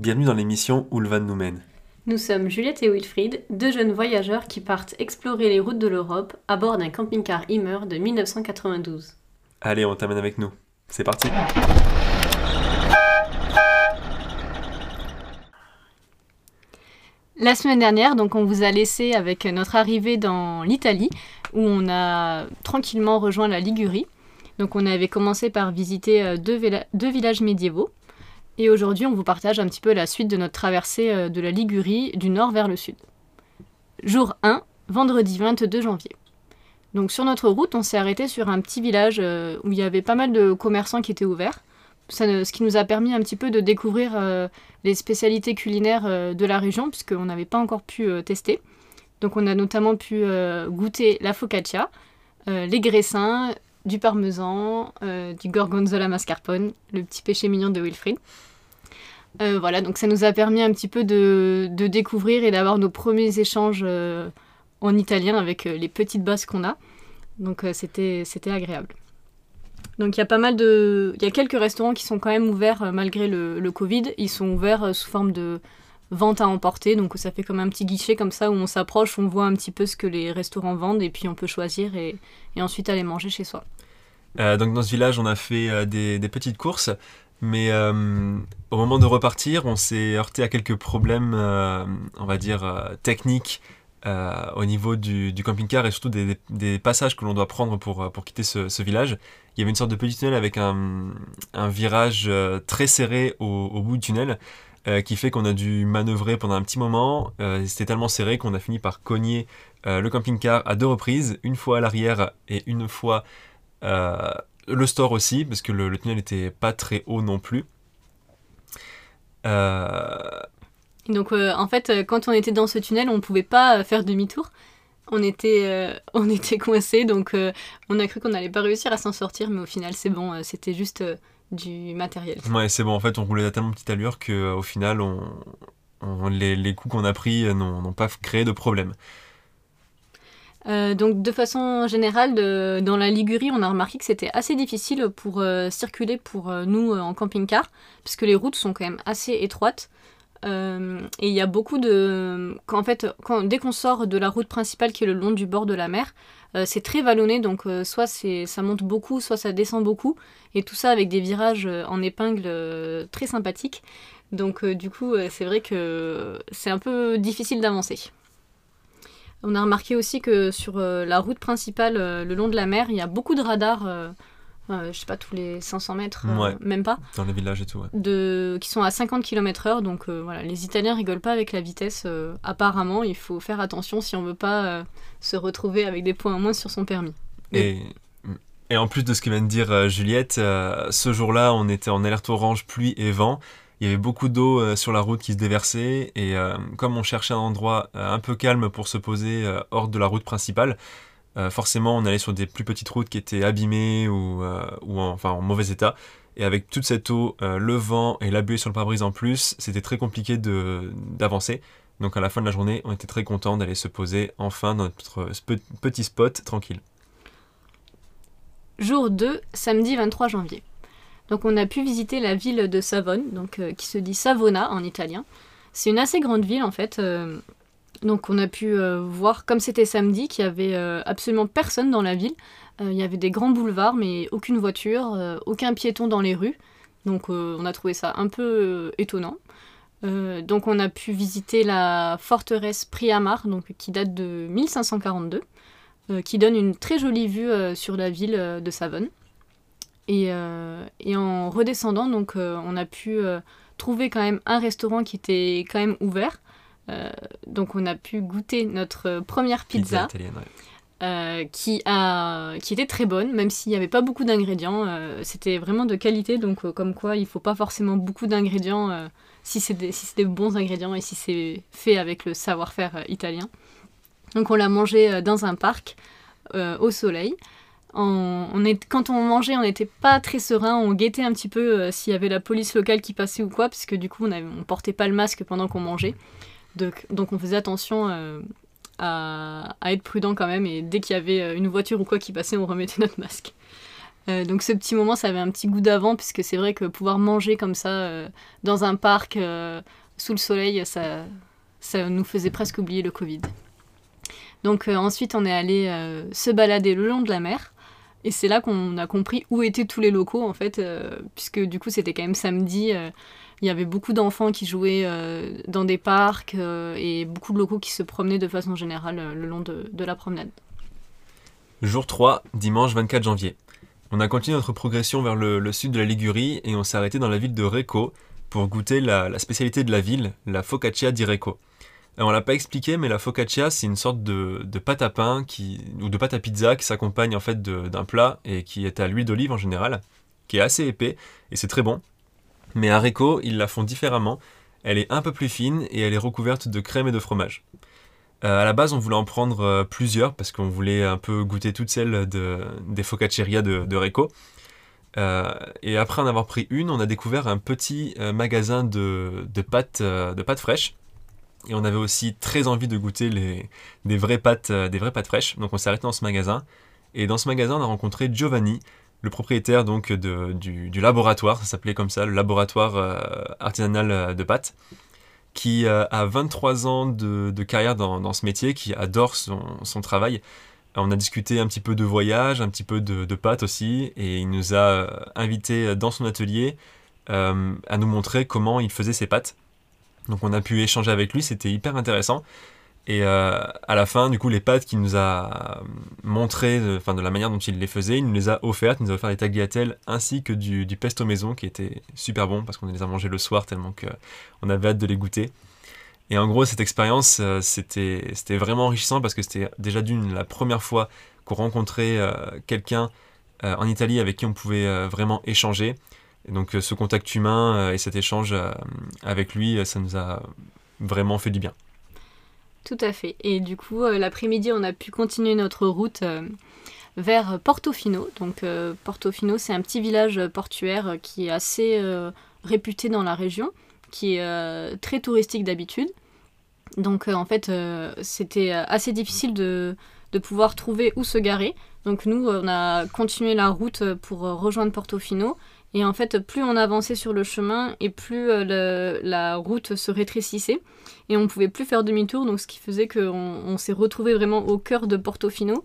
Bienvenue dans l'émission Où le van nous mène. Nous sommes Juliette et Wilfried, deux jeunes voyageurs qui partent explorer les routes de l'Europe à bord d'un camping-car Immer de 1992. Allez, on t'amène avec nous. C'est parti La semaine dernière, donc, on vous a laissé avec notre arrivée dans l'Italie, où on a tranquillement rejoint la Ligurie. Donc on avait commencé par visiter euh, deux, deux villages médiévaux. Et aujourd'hui, on vous partage un petit peu la suite de notre traversée euh, de la Ligurie du nord vers le sud. Jour 1, vendredi 22 janvier. Donc sur notre route, on s'est arrêté sur un petit village euh, où il y avait pas mal de commerçants qui étaient ouverts. ce qui nous a permis un petit peu de découvrir les spécialités culinaires de la région, puisqu'on n'avait pas encore pu tester. Donc on a notamment pu goûter la focaccia, les graissins, du parmesan, euh, du gorgonzola mascarpone, le petit péché mignon de Wilfried. Euh, voilà, donc ça nous a permis un petit peu de, découvrir et d'avoir nos premiers échanges euh, en italien avec les petites bases qu'on a. Donc c'était agréable. Donc il y a pas mal de... Il y a quelques restaurants qui sont quand même ouverts malgré le, le Covid. Ils sont ouverts sous forme de vente à emporter. Donc ça fait comme un petit guichet comme ça où on s'approche, on voit un petit peu ce que les restaurants vendent et puis on peut choisir et, ensuite aller manger chez soi. Euh, donc dans ce village, on a fait euh, des, petites courses, mais euh, au moment de repartir, on s'est heurté à quelques problèmes, on va dire, techniques au niveau du, camping-car et surtout des, passages que l'on doit prendre pour, pour quitter ce, village. Il y avait une sorte de petit tunnel avec un, virage très serré au bout du tunnel. Euh, qui fait qu'on a dû manœuvrer pendant un petit moment. Euh, c'était tellement serré qu'on a fini par cogner euh, le camping-car à deux reprises, une fois à l'arrière et une fois le store aussi, parce que le, tunnel n'était pas très haut non plus. Donc en fait, quand on était dans ce tunnel, on ne pouvait pas faire demi-tour. On était, on était coincé, donc on a cru qu'on n'allait pas réussir à s'en sortir, mais au final c'est bon, c'était juste du matériel. Ouais, c'est bon. En fait, on roulait à tellement petite allure qu'au euh, final, on, les, les, coups qu'on a pris euh, n'ont pas créé de problème. Euh, donc de façon générale, dans la Ligurie, on a remarqué que c'était assez difficile pour circuler pour nous en camping-car, puisque les routes sont quand même assez étroites. et il y a beaucoup de... En fait, dès qu'on sort de la route principale qui est le long du bord de la mer, euh, c'est très vallonné, donc euh, soit ça monte beaucoup, soit ça descend beaucoup, et tout ça avec des virages euh, en épingle très sympathiques. Donc du coup, c'est vrai que c'est un peu difficile d'avancer. On a remarqué aussi que sur la route principale, le long de la mer, il y a beaucoup de radars je sais pas, tous les 500 mètres, euh, même pas. Dans les villages et tout, de, qui sont à 50 km/h. Donc euh, voilà, les Italiens rigolent pas avec la vitesse. Euh, apparemment, il faut faire attention si on veut pas se retrouver avec des points en moins sur son permis. Et, et en plus de ce que vient de dire Juliette, ce jour-là, on était en alerte orange pluie et vent. Il y avait beaucoup d'eau sur la route qui se déversait et comme on cherchait un endroit un peu calme pour se poser hors de la route principale, euh, forcément on allait sur des plus petites routes qui étaient abîmées ou, euh, ou enfin en mauvais état. Et avec toute cette eau, euh, le vent et la buée sur le pare-brise en plus, c'était très compliqué d'avancer. Donc à la fin de la journée, on était très content d'aller se poser enfin dans notre petit spot tranquille. Jour 2, samedi 23 janvier. Donc on a pu visiter la ville de Savone, donc, qui se dit Savona en italien. C'est une assez grande ville en fait. Donc on a pu euh, voir, comme c'était samedi, qu'il y avait euh, absolument personne dans la ville. Euh, il y avait des grands boulevards, mais aucune voiture, aucun piéton dans les rues. Donc on a trouvé ça un peu étonnant. donc on a pu visiter la forteresse Priamar, qui date de 1542, qui donne une très jolie vue sur la ville de Savone. Et, et, en redescendant, donc on a pu trouver quand même un restaurant qui était quand même ouvert. Euh, donc on a pu goûter notre première pizza. Euh, qui, a, qui était très bonne, même s'il n'y avait pas beaucoup d'ingrédients. Euh, c'était vraiment de qualité, donc comme quoi il ne faut pas forcément beaucoup d'ingrédients si c'est des, si des bons ingrédients et si c'est fait avec le savoir-faire italien. Donc on l'a mangé dans un parc au soleil. On, est, quand on mangeait, on n'était pas très serein, on guettait un petit peu s'il y avait la police locale qui passait ou quoi, puisque du coup on ne portait pas le masque pendant qu'on mangeait. Donc, on faisait attention euh, à, être prudent quand même et dès qu'il y avait euh, une voiture ou quoi qui passait, on remettait notre masque. Euh, donc ce petit moment, ça avait un petit goût d'avant, puisque c'est vrai que pouvoir manger comme ça euh, dans un parc euh, sous le soleil, ça, ça nous faisait presque oublier le Covid. Donc ensuite, on est allé se balader le long de la mer. Et c'est là qu'on a compris où étaient tous les locaux, en fait, puisque du coup, c'était quand même samedi. il y avait beaucoup d'enfants qui jouaient dans des parcs et beaucoup de locaux qui se promenaient de façon générale le long de, la promenade. Jour 3, dimanche 24 janvier. On a continué notre progression vers le, sud de la Ligurie et on s'est arrêté dans la ville de Recco pour goûter la, spécialité de la ville, la focaccia di Recco. On on l'a pas expliqué, mais la focaccia, c'est une sorte de, pâte à pain ou de pâte à pizza qui s'accompagne en fait d'un plat et qui est à l'huile d'olive en général, qui est assez épais et c'est très bon. Mais à Recco, ils la font différemment. Elle est un peu plus fine et elle est recouverte de crème et de fromage. Euh, à la base, on voulait en prendre euh, plusieurs parce qu'on voulait un peu goûter toutes celles des focacceria de, de Reco. Euh, et après en avoir pris une, on a découvert un petit magasin de, de pâtes fraîches. Et on avait aussi très envie de goûter les, des, vraies pâtes, des vraies pâtes fraîches. Donc on s'est arrêté dans ce magasin. Et dans ce magasin, on a rencontré Giovanni, le propriétaire donc du, du, laboratoire, ça s'appelait comme ça, le laboratoire artisanal de pâtes qui euh, a 23 ans de, carrière dans, ce métier, qui adore son, travail. On a discuté un petit peu de voyage, un petit peu de, pâtes aussi, et il nous a euh, invités dans son atelier euh, à nous montrer comment il faisait ses pâtes. Donc on a pu échanger avec lui, c'était hyper intéressant. Et euh, à la fin, du coup, les pâtes qu'il nous a montrées, enfin de, la manière dont il les faisait, il nous les a offertes. Il nous a offert des tagliatelles ainsi que du, pesto maison qui était super bon parce qu'on les a mangés le soir tellement qu'on avait hâte de les goûter. Et en gros, cette expérience, euh, c'était vraiment enrichissant parce que c'était déjà d'une la première fois qu'on rencontrait euh, quelqu'un en Italie avec qui on pouvait vraiment échanger. Et donc ce contact humain et cet échange avec lui, ça nous a vraiment fait du bien. Tout à fait. Et du coup, euh, l'après-midi, on a pu continuer notre route euh, vers Portofino. Donc, euh, Portofino, c'est un petit village portuaire qui est assez réputé dans la région, qui est très touristique d'habitude. Donc, en fait, c'était assez difficile de, de, pouvoir trouver où se garer. Donc, nous, on a continué la route pour rejoindre Portofino. Et en fait, plus on avançait sur le chemin et plus la route se rétrécissait et on pouvait plus faire demi-tour, donc ce qui faisait qu'on on, s'est retrouvé vraiment au cœur de Portofino.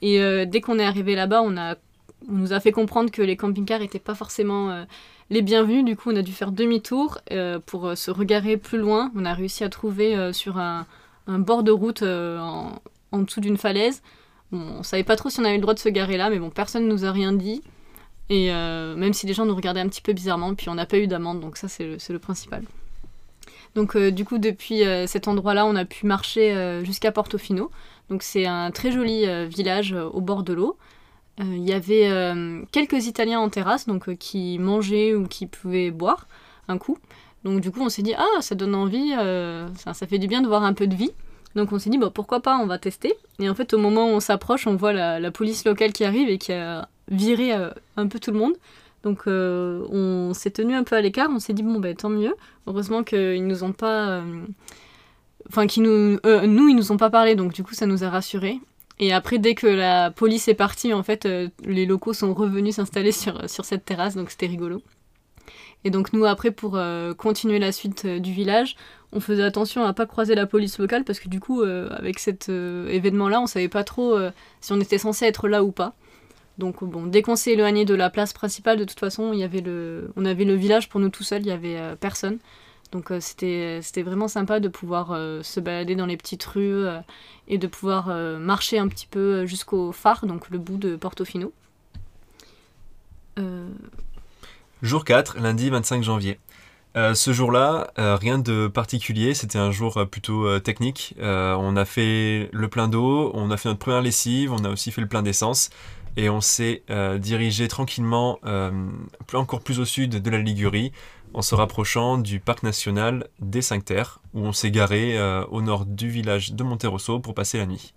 Et euh, dès qu'on est arrivé là-bas, on, on nous a fait comprendre que les camping-cars n'étaient pas forcément euh, les bienvenus. Du coup, on a dû faire demi-tour euh, pour se regarer plus loin. On a réussi à trouver sur un, bord de route en, dessous d'une falaise. on savait pas trop si on avait le droit de se garer là, mais bon, personne ne nous a rien dit. Et même si les gens nous regardaient un petit peu bizarrement, puis on n'a pas eu d'amende, donc ça c'est le, principal. Donc euh, du coup, depuis euh, cet endroit-là, on a pu marcher euh, jusqu'à Portofino. Donc c'est un très joli village au bord de l'eau. Il y avait quelques Italiens en terrasse, donc qui mangeaient ou qui pouvaient boire un coup. Donc du coup, on s'est dit ah ça donne envie, ça, fait du bien de voir un peu de vie. Donc on s'est dit bah, pourquoi pas, on va tester. Et en fait, au moment où on s'approche, on voit la, la, police locale qui arrive et qui a viré un peu tout le monde. Donc euh, on s'est tenu un peu à l'écart, on s'est dit bon ben tant mieux. Heureusement qu'ils nous ont pas, euh, enfin qu'ils nous, euh, nous ils nous ont pas parlé, donc du coup ça nous a rassurés. Et après dès que la police est partie, en fait les locaux sont revenus s'installer sur sur cette terrasse, donc c'était rigolo. Et donc nous après pour continuer la suite du village, on faisait attention à pas croiser la police locale parce que du coup avec cet événement là, on savait pas trop si on était censé être là ou pas. Donc bon, dès qu'on s'est éloigné de la place principale, de toute façon, il y avait le, on avait le village pour nous tout seuls, il y avait euh, personne. Donc euh, c'était, c'était vraiment sympa de pouvoir euh, se balader dans les petites rues et de pouvoir marcher un petit peu jusqu'au phare, donc le bout de Portofino. Jour 4, lundi 25 janvier. ce jour-là, rien de particulier, c'était un jour plutôt technique. on a fait le plein d'eau, on a fait notre première lessive, on a aussi fait le plein d'essence et on s'est euh, dirigé tranquillement euh, encore plus au sud de la Ligurie en se rapprochant du parc national des Cinq Terres où on s'est garé euh, au nord du village de Monterosso pour passer la nuit.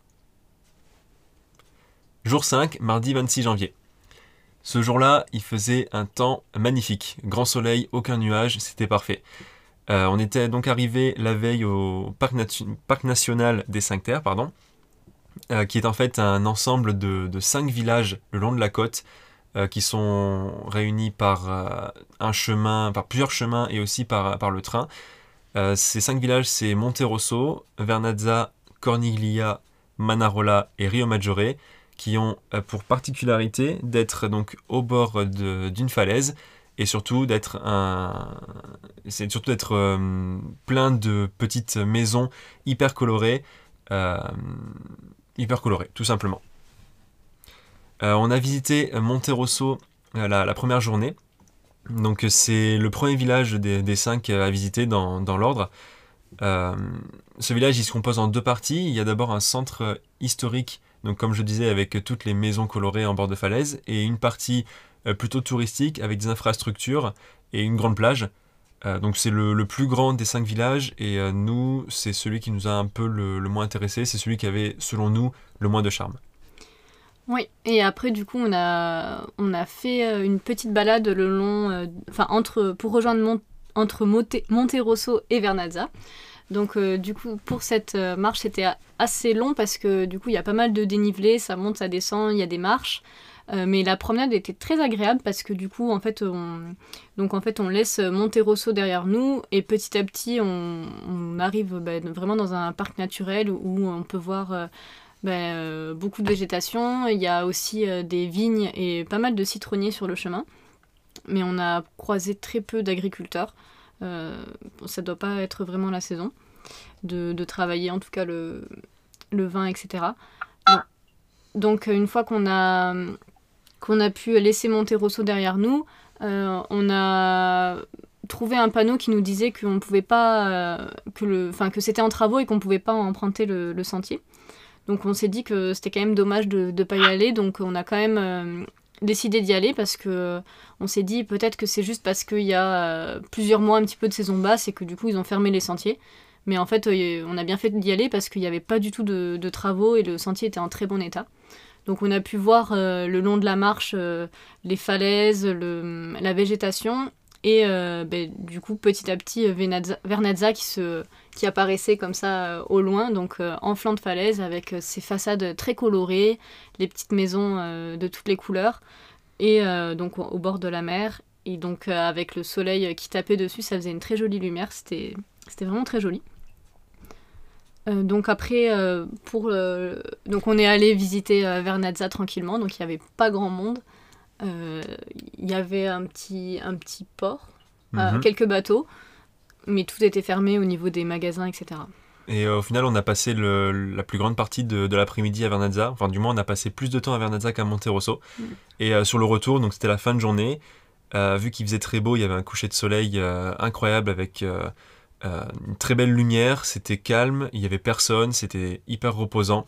Jour 5, mardi 26 janvier. Ce jour-là, il faisait un temps magnifique. Grand soleil, aucun nuage, c'était parfait. on était donc arrivé la veille au parc, national des Cinq Terres, pardon, euh, qui est en fait un ensemble de, cinq villages le long de la côte, qui sont réunis par un chemin, par plusieurs chemins et aussi par, par le train. ces cinq villages, c'est Monterosso, Vernazza, Corniglia, Manarola et Rio Maggiore, qui ont pour particularité d'être donc au bord d'une falaise et surtout d'être un c'est surtout d'être euh, plein de petites maisons hyper colorées euh, hyper colorées tout simplement. Euh, on a visité Monterosso la, la, première journée. Donc c'est le premier village des, cinq à visiter dans, dans l'ordre. Ce village il se compose en deux parties. Il y a d'abord un centre historique comme je disais avec toutes les maisons colorées en bord de falaise et une partie euh, plutôt touristique avec des infrastructures et une grande plage. Euh, donc c'est le, plus grand des cinq villages et euh, nous, c'est celui qui nous a un peu le, moins intéressé, c'est celui qui avait, selon nous, le moins de charme. Oui, et après du coup on a, on a fait une petite balade le long, entre, pour rejoindre entre Monterosso et Vernazza. Donc du coup pour cette marche c'était assez long parce que du coup il y a pas mal de dénivelé, ça monte, ça descend, il y a des marches. Euh, mais la promenade était très agréable parce que du coup, en fait, on, donc, en fait, on laisse Monterosso derrière nous et petit à petit, on, arrive bah, vraiment dans un parc naturel où on peut voir euh, bah, euh, beaucoup de végétation. Il y a aussi des vignes et pas mal de citronniers sur le chemin. Mais on a croisé très peu d'agriculteurs. ça doit pas être vraiment la saison de, de travailler, en tout cas le, le vin, etc. Donc une fois qu'on a qu'on a pu laisser monter Rosso derrière nous, euh, on a trouvé un panneau qui nous disait euh, que, que c'était en travaux et qu'on pouvait pas emprunter le, sentier. Donc on s'est dit que c'était quand même dommage de ne pas y aller, donc on a quand même euh, décidé d'y aller parce que on s'est dit peut-être que c'est juste parce qu'il y a plusieurs mois un petit peu de saison basse et que du coup ils ont fermé les sentiers. Mais en fait, on a bien fait d'y aller parce qu'il n'y avait pas du tout de, travaux et le sentier était en très bon état. Donc on a pu voir euh, le long de la marche euh, les falaises, la végétation et euh, ben, du coup petit à petit Vernazza qui, apparaissait comme ça au loin, donc en flanc de falaise avec ses façades très colorées, les petites maisons de toutes les couleurs et donc au bord de la mer. Et donc avec le soleil qui tapait dessus, ça faisait une très jolie lumière, c'était vraiment très joli. Euh, donc après, euh, pour donc on est allé visiter euh, Vernazza tranquillement, donc il n'y avait pas grand monde. Il y avait un petit, un petit port, mhm. quelques bateaux, mais tout était fermé au niveau des magasins, etc. Et au final, on a passé la plus grande partie de, l'après-midi à Vernazza. Enfin, du moins, on a passé plus de temps à Vernazza qu'à Monterosso. Mm. Et sur le retour, donc c'était la fin de journée. vu qu'il faisait très beau, il y avait un coucher de soleil incroyable avec euh, une très belle lumière, c'était calme, il n'y avait personne, c'était hyper reposant.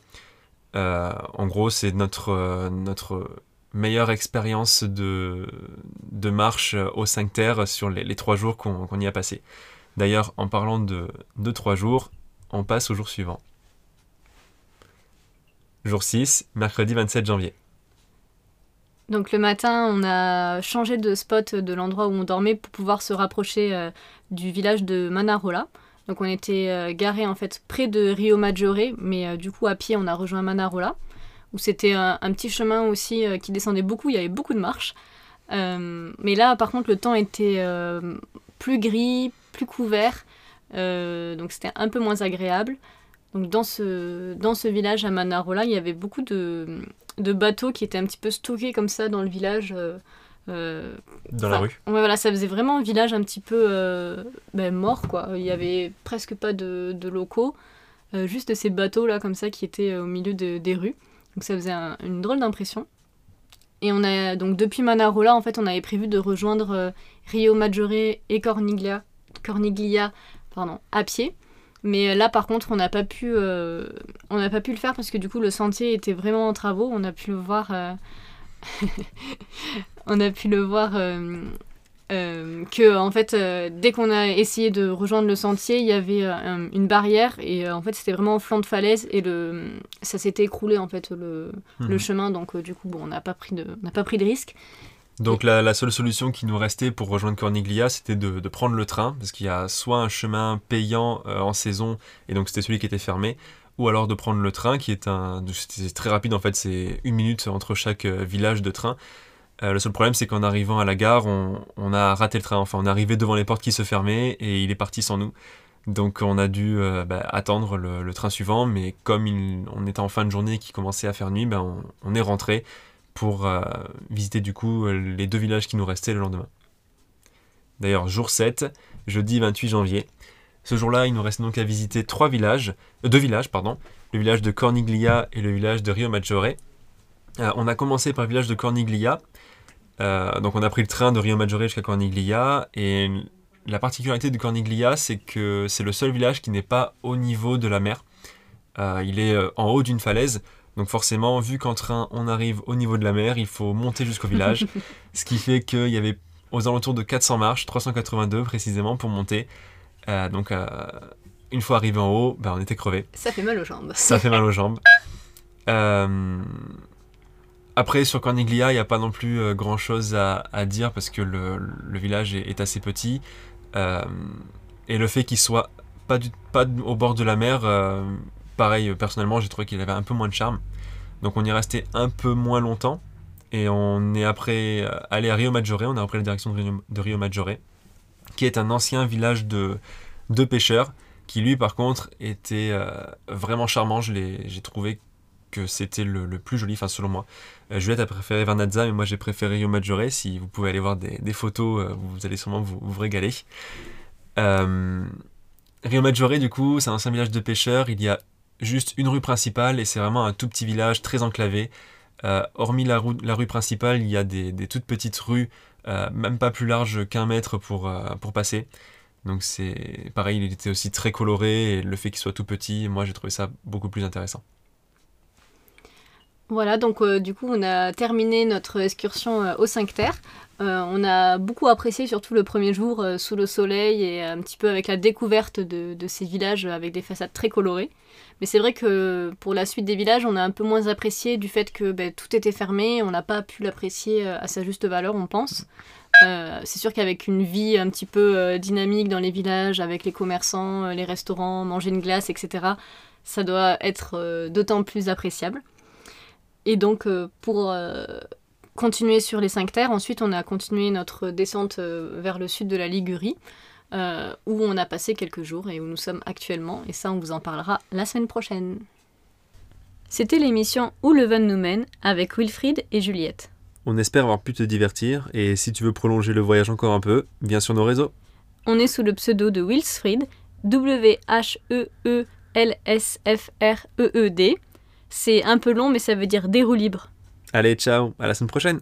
Euh, en gros, c'est notre, euh, notre meilleure expérience de, de marche aux 5 terres sur les, trois jours qu'on y a passé. D'ailleurs, en parlant de, de 3 jours, on passe au jour suivant. Jour 6, mercredi 27 janvier. Donc le matin, on a changé de spot de l'endroit où on dormait pour pouvoir se rapprocher euh, du village de Manarola. Donc on était euh, garé en fait près de Rio Maggiore, mais euh, du coup à pied on a rejoint Manarola, où c'était un, petit chemin aussi qui descendait beaucoup, il y avait beaucoup de marches. mais là par contre le temps était plus gris, plus couvert, donc c'était un peu moins agréable. Donc dans ce, dans ce village à Manarola, il y avait beaucoup de, de bateaux qui étaient un petit peu stockés comme ça dans le village. Euh, euh, dans la rue Ouais, voilà, ça faisait vraiment un village un petit peu euh, ben, mort, quoi. Il y avait presque pas de, locaux, juste ces bateaux-là, comme ça, qui étaient au milieu des rues. Donc ça faisait une drôle d'impression. Et on a, donc depuis Manarola, en fait, on avait prévu de rejoindre Rio Maggiore et Corniglia, Corniglia pardon, à pied. Mais euh, là, par contre, on n'a pas pu, euh, on n'a pas pu le faire parce que du coup, le sentier était vraiment en travaux. On a pu le voir, euh, on a pu le voir que en fait, dès qu'on a essayé de rejoindre le sentier, il y avait une barrière et en fait, c'était vraiment en flanc de falaise et le, ça s'était écroulé en fait le, le mhm. chemin. Donc du coup, bon, on n'a pas pris de, on n'a pas pris de risque. Donc la, seule solution qui nous restait pour rejoindre Corniglia, c'était de, prendre le train, parce qu'il y a soit un chemin payant euh, en saison, et donc c'était celui qui était fermé, ou alors de prendre le train, qui est un... C'est très rapide en fait, c'est une minute entre chaque euh, village de train. le seul problème, c'est qu'en arrivant à la gare, on, a raté le train. Enfin, on est arrivé devant les portes qui se fermaient et il est parti sans nous. Donc on a dû bah, attendre le, train suivant, mais comme on était en fin de journée et qu'il commençait à faire nuit, bah, on, est rentré pour visiter du coup les deux villages qui nous restaient le lendemain. D'ailleurs, jour 7, jeudi 28 janvier. Ce jour-là, il nous reste donc à visiter trois villages, euh, deux villages, pardon, le village de Corniglia et le village de Rio Maggiore. Euh, on a commencé par le village de Corniglia. Euh, donc on a pris le train de Rio Maggiore jusqu'à Corniglia et la particularité de Corniglia, c'est que c'est le seul village qui n'est pas au niveau de la mer. il est en haut d'une falaise, donc forcément, vu qu'en train on arrive au niveau de la mer, il faut monter jusqu'au village, ce qui fait qu'il y avait aux alentours de 400 marches, 382 précisément pour monter. Euh, donc euh, une fois arrivé en haut, ben, on était crevé. Ça fait mal aux jambes. Ça fait mal aux jambes. Euh, après, sur Corniglia, il n'y a pas non plus grand chose à, dire parce que le, village est, assez petit. et le fait qu'il soit pas, du, pas au bord de la mer, pareil, personnellement, j'ai trouvé qu'il avait un peu moins de charme. Donc on y est resté un peu moins longtemps. Et on est après euh, allé à Rio Maggiore, on a repris la direction de Rio, Maggiore, qui est un ancien village de, de pêcheurs, qui lui par contre était euh, vraiment charmant. J'ai trouvé que c'était le, plus joli, enfin selon moi. Euh, Juliette a préféré Vernazza, mais moi j'ai préféré Rio Maggiore. Si vous pouvez aller voir des, photos, vous allez sûrement vous, vous régaler. Rio Maggiore, du coup, c'est un ancien village de pêcheurs. Il y a juste une rue principale et c'est vraiment un tout petit village très enclavé. Euh, hormis la, rue principale, il y a des, toutes petites rues, euh, même pas plus larges qu'un mètre pour, euh, pour passer. Donc c'est pareil, il était aussi très coloré et le fait qu'il soit tout petit, moi j'ai trouvé ça beaucoup plus intéressant. Voilà, donc du coup on a terminé notre excursion au 5 Terres. on a beaucoup apprécié surtout le premier jour sous le soleil et un petit peu avec la découverte de ces villages avec des façades très colorées. Mais c'est vrai que pour la suite des villages, on a un peu moins apprécié du fait que ben, tout était fermé, on n'a pas pu l'apprécier euh, à sa juste valeur, on pense. Euh, c'est sûr qu'avec une vie un petit peu euh, dynamique dans les villages, avec les commerçants, les restaurants, manger une glace, etc., ça doit être d'autant plus appréciable. Et donc, pour continuer sur les cinq terres, ensuite on a continué notre descente vers le sud de la Ligurie. Euh, où on a passé quelques jours et où nous sommes actuellement, et ça on vous en parlera la semaine prochaine. C'était l'émission Où le Van nous mène avec Wilfried et Juliette. On espère avoir pu te divertir, et si tu veux prolonger le voyage encore un peu, viens sur nos réseaux. On est sous le pseudo de Wilsfried, W-H-E-E-L-S-F-R-E-E-D. C'est un peu long, mais ça veut dire des roues libres. Allez, ciao, à la semaine prochaine!